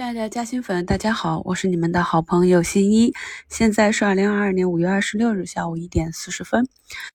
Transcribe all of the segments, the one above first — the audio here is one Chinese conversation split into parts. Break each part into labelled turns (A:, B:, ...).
A: 亲爱的嘉兴粉，大家好，我是你们的好朋友新一。现在是二零二二年五月二十六日下午一点四十分。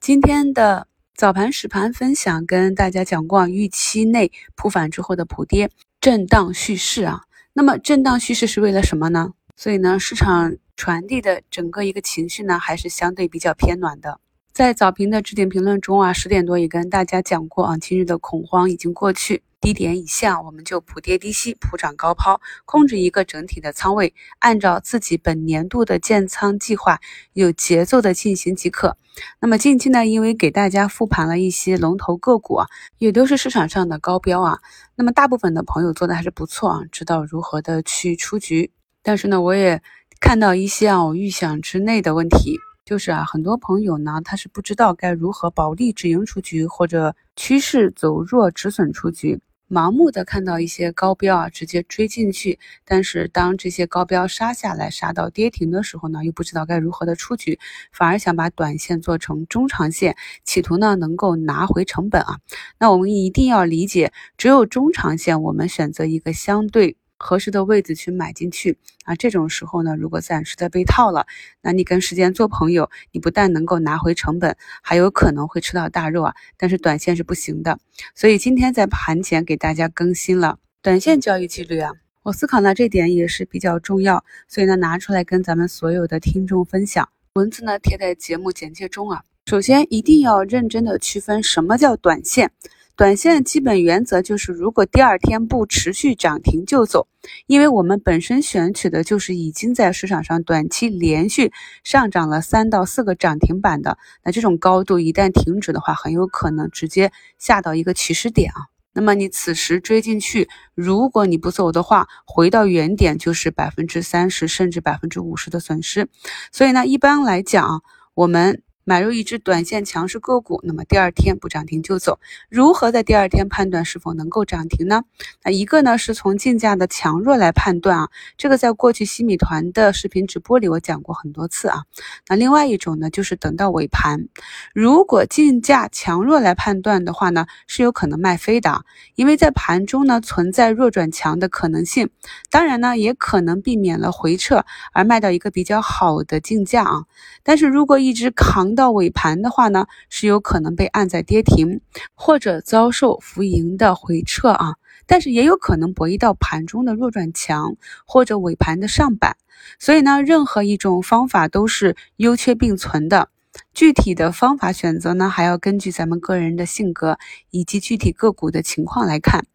A: 今天的早盘实盘分享跟大家讲过，预期内普反之后的普跌，震荡蓄势啊。那么震荡蓄势是为了什么呢？所以呢，市场传递的整个一个情绪呢，还是相对比较偏暖的。在早评的置顶评论中啊，十点多也跟大家讲过啊，今日的恐慌已经过去，低点以下我们就普跌低吸，普涨高抛，控制一个整体的仓位，按照自己本年度的建仓计划，有节奏的进行即可。那么近期呢，因为给大家复盘了一些龙头个股啊，也都是市场上的高标啊，那么大部分的朋友做的还是不错啊，知道如何的去出局。但是呢，我也看到一些啊，我预想之内的问题。就是啊，很多朋友呢，他是不知道该如何保利止盈出局，或者趋势走弱止损出局，盲目的看到一些高标啊，直接追进去。但是当这些高标杀下来，杀到跌停的时候呢，又不知道该如何的出局，反而想把短线做成中长线，企图呢能够拿回成本啊。那我们一定要理解，只有中长线，我们选择一个相对。合适的位置去买进去啊，这种时候呢，如果暂时的被套了，那你跟时间做朋友，你不但能够拿回成本，还有可能会吃到大肉啊。但是短线是不行的，所以今天在盘前给大家更新了短线交易纪律啊。我思考呢这点也是比较重要，所以呢拿出来跟咱们所有的听众分享。文字呢贴在节目简介中啊。首先一定要认真的区分什么叫短线。短线基本原则就是，如果第二天不持续涨停就走，因为我们本身选取的就是已经在市场上短期连续上涨了三到四个涨停板的，那这种高度一旦停止的话，很有可能直接下到一个起始点啊。那么你此时追进去，如果你不走的话，回到原点就是百分之三十甚至百分之五十的损失。所以呢，一般来讲，我们。买入一只短线强势个股，那么第二天不涨停就走。如何在第二天判断是否能够涨停呢？那一个呢是从竞价的强弱来判断啊，这个在过去西米团的视频直播里我讲过很多次啊。那另外一种呢就是等到尾盘，如果竞价强弱来判断的话呢，是有可能卖飞的，因为在盘中呢存在弱转强的可能性。当然呢也可能避免了回撤而卖到一个比较好的竞价啊。但是如果一直扛。到尾盘的话呢，是有可能被按在跌停，或者遭受浮盈的回撤啊，但是也有可能博弈到盘中的弱转强或者尾盘的上板，所以呢，任何一种方法都是优缺并存的。具体的方法选择呢，还要根据咱们个人的性格以及具体个股的情况来看。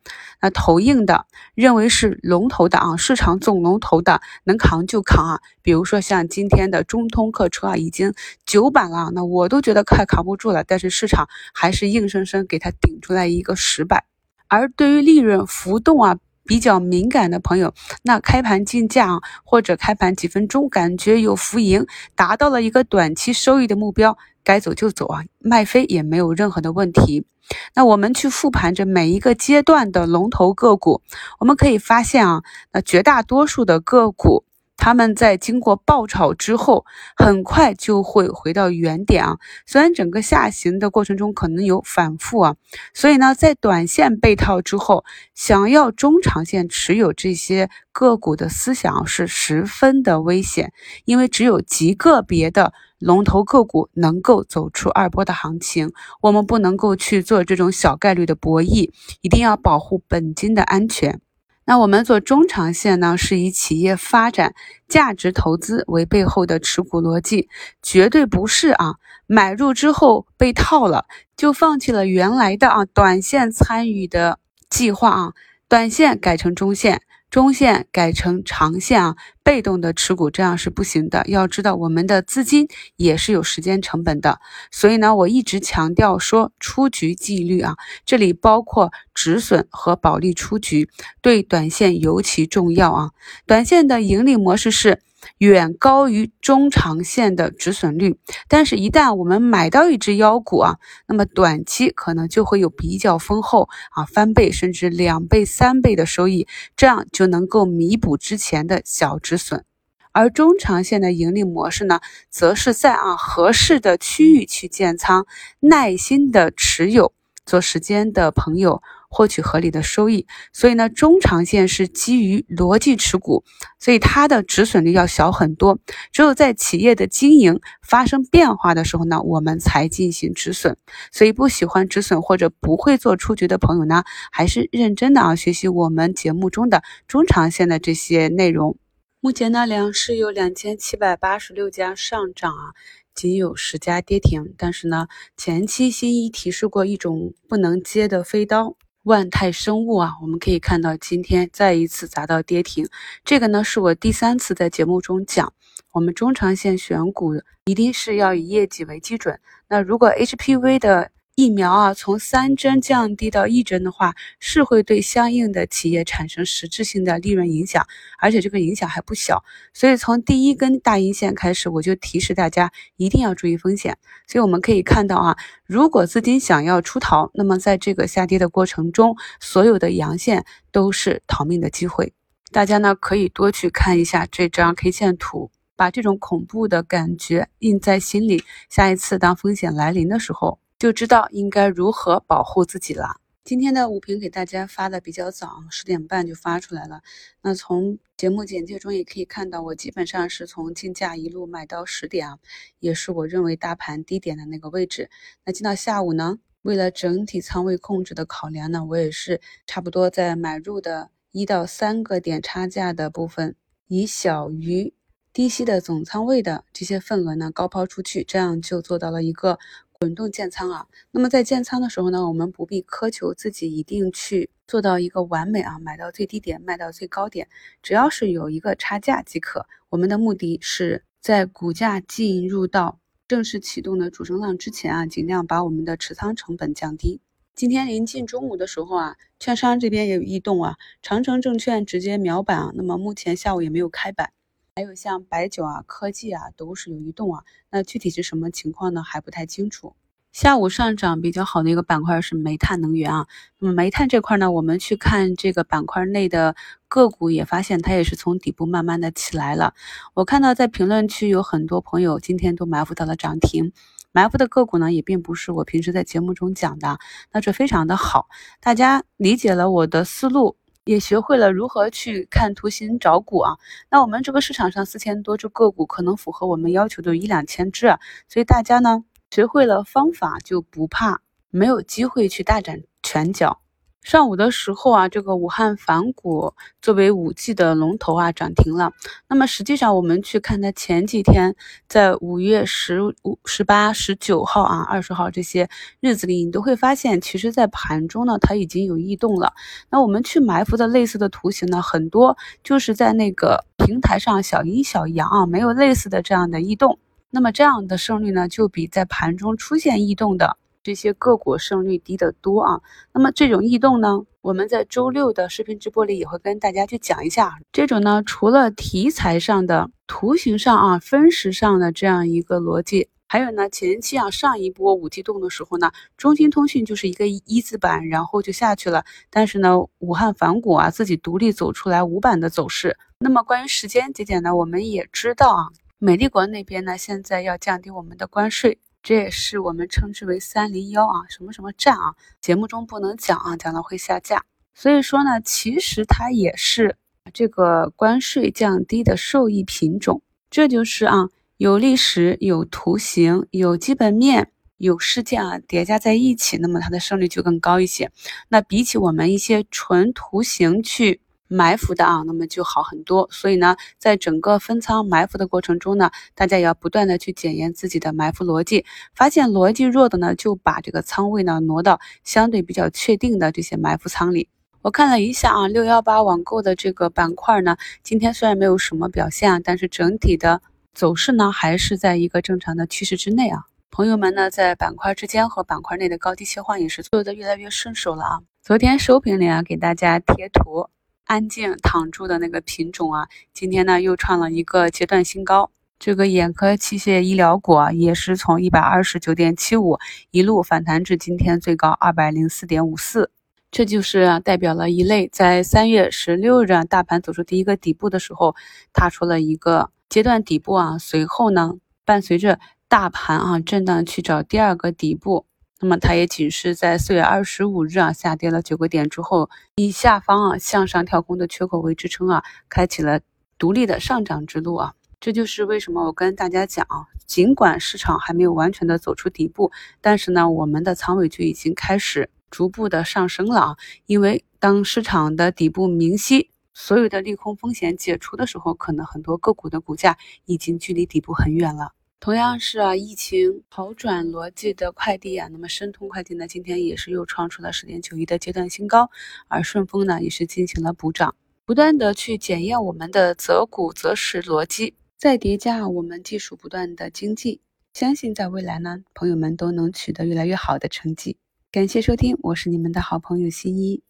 A: 那投硬的认为是龙头的啊，市场总龙头的能扛就扛啊。比如说像今天的中通客车啊，已经九板了，那我都觉得快扛不住了，但是市场还是硬生生给它顶出来一个十板。而对于利润浮动啊。比较敏感的朋友，那开盘竞价啊，或者开盘几分钟感觉有浮盈，达到了一个短期收益的目标，该走就走啊，卖飞也没有任何的问题。那我们去复盘着每一个阶段的龙头个股，我们可以发现啊，那绝大多数的个股。他们在经过爆炒之后，很快就会回到原点啊。虽然整个下行的过程中可能有反复啊，所以呢，在短线被套之后，想要中长线持有这些个股的思想是十分的危险，因为只有极个别的龙头个股能够走出二波的行情，我们不能够去做这种小概率的博弈，一定要保护本金的安全。那我们做中长线呢，是以企业发展、价值投资为背后的持股逻辑，绝对不是啊买入之后被套了就放弃了原来的啊短线参与的计划啊，短线改成中线。中线改成长线啊，被动的持股这样是不行的。要知道我们的资金也是有时间成本的，所以呢，我一直强调说出局纪律啊，这里包括止损和保利出局，对短线尤其重要啊。短线的盈利模式是。远高于中长线的止损率，但是，一旦我们买到一只妖股啊，那么短期可能就会有比较丰厚啊，翻倍甚至两倍、三倍的收益，这样就能够弥补之前的小止损。而中长线的盈利模式呢，则是在啊合适的区域去建仓，耐心的持有。做时间的朋友，获取合理的收益。所以呢，中长线是基于逻辑持股，所以它的止损率要小很多。只有在企业的经营发生变化的时候呢，我们才进行止损。所以不喜欢止损或者不会做出局的朋友呢，还是认真的啊学习我们节目中的中长线的这些内容。目前呢，两市有两千七百八十六家上涨啊，仅有十家跌停。但是呢，前期新一提示过一种不能接的飞刀——万泰生物啊，我们可以看到今天再一次砸到跌停。这个呢，是我第三次在节目中讲，我们中长线选股一定是要以业绩为基准。那如果 HPV 的疫苗啊，从三针降低到一针的话，是会对相应的企业产生实质性的利润影响，而且这个影响还不小。所以从第一根大阴线开始，我就提示大家一定要注意风险。所以我们可以看到啊，如果资金想要出逃，那么在这个下跌的过程中，所有的阳线都是逃命的机会。大家呢可以多去看一下这张 K 线图，把这种恐怖的感觉印在心里。下一次当风险来临的时候，就知道应该如何保护自己了。今天的五评给大家发的比较早，十点半就发出来了。那从节目简介中也可以看到，我基本上是从竞价一路买到十点啊，也是我认为大盘低点的那个位置。那进到下午呢，为了整体仓位控制的考量呢，我也是差不多在买入的一到三个点差价的部分，以小于低吸的总仓位的这些份额呢高抛出去，这样就做到了一个。滚动建仓啊，那么在建仓的时候呢，我们不必苛求自己一定去做到一个完美啊，买到最低点，卖到最高点，只要是有一个差价即可。我们的目的是在股价进入到正式启动的主升浪之前啊，尽量把我们的持仓成本降低。今天临近中午的时候啊，券商这边也有异动啊，长城证券直接秒板啊，那么目前下午也没有开板。还有像白酒啊、科技啊，都是有移动啊。那具体是什么情况呢？还不太清楚。下午上涨比较好的一个板块是煤炭能源啊。那么煤炭这块呢，我们去看这个板块内的个股，也发现它也是从底部慢慢的起来了。我看到在评论区有很多朋友今天都埋伏到了涨停，埋伏的个股呢，也并不是我平时在节目中讲的，那这非常的好。大家理解了我的思路。也学会了如何去看图形找股啊，那我们这个市场上四千多只个股，可能符合我们要求的一两千只啊，所以大家呢学会了方法，就不怕没有机会去大展拳脚。上午的时候啊，这个武汉凡谷作为五 G 的龙头啊涨停了。那么实际上我们去看它前几天在五月十五、十八、十九号啊、二十号这些日子里，你都会发现，其实在盘中呢它已经有异动了。那我们去埋伏的类似的图形呢，很多就是在那个平台上小阴小阳啊，没有类似的这样的异动。那么这样的胜率呢，就比在盘中出现异动的。这些个股胜率低得多啊，那么这种异动呢，我们在周六的视频直播里也会跟大家去讲一下。这种呢，除了题材上的、图形上啊、分时上的这样一个逻辑，还有呢，前期啊上一波五 G 动的时候呢，中兴通讯就是一个一字板，然后就下去了。但是呢，武汉凡谷啊自己独立走出来五板的走势。那么关于时间节点呢，我们也知道啊，美丽国那边呢现在要降低我们的关税。这也是我们称之为“三零幺”啊，什么什么站啊，节目中不能讲啊，讲了会下架。所以说呢，其实它也是这个关税降低的受益品种。这就是啊，有历史、有图形、有基本面、有事件啊叠加在一起，那么它的胜率就更高一些。那比起我们一些纯图形去。埋伏的啊，那么就好很多。所以呢，在整个分仓埋伏的过程中呢，大家也要不断的去检验自己的埋伏逻辑。发现逻辑弱的呢，就把这个仓位呢挪到相对比较确定的这些埋伏仓里。我看了一下啊，六幺八网购的这个板块呢，今天虽然没有什么表现啊，但是整体的走势呢，还是在一个正常的趋势之内啊。朋友们呢，在板块之间和板块内的高低切换也是做的越来越顺手了啊。昨天收评里啊，给大家贴图。安静躺住的那个品种啊，今天呢又创了一个阶段新高。这个眼科器械医疗股啊，也是从一百二十九点七五一路反弹至今天最高二百零四点五四。这就是代表了一类在三月十六日大盘走出第一个底部的时候，踏出了一个阶段底部啊。随后呢，伴随着大盘啊震荡去找第二个底部。那么它也仅是在四月二十五日啊下跌了九个点之后，以下方啊向上跳空的缺口为支撑啊，开启了独立的上涨之路啊。这就是为什么我跟大家讲啊，尽管市场还没有完全的走出底部，但是呢，我们的仓位就已经开始逐步的上升了啊。因为当市场的底部明晰，所有的利空风险解除的时候，可能很多个股的股价已经距离底部很远了。同样是啊，疫情好转逻辑的快递啊，那么申通快递呢，今天也是又创出了十点九一的阶段新高，而顺丰呢也是进行了补涨，不断的去检验我们的择股择时逻辑。再叠加我们技术不断的精进，相信在未来呢，朋友们都能取得越来越好的成绩。感谢收听，我是你们的好朋友新一。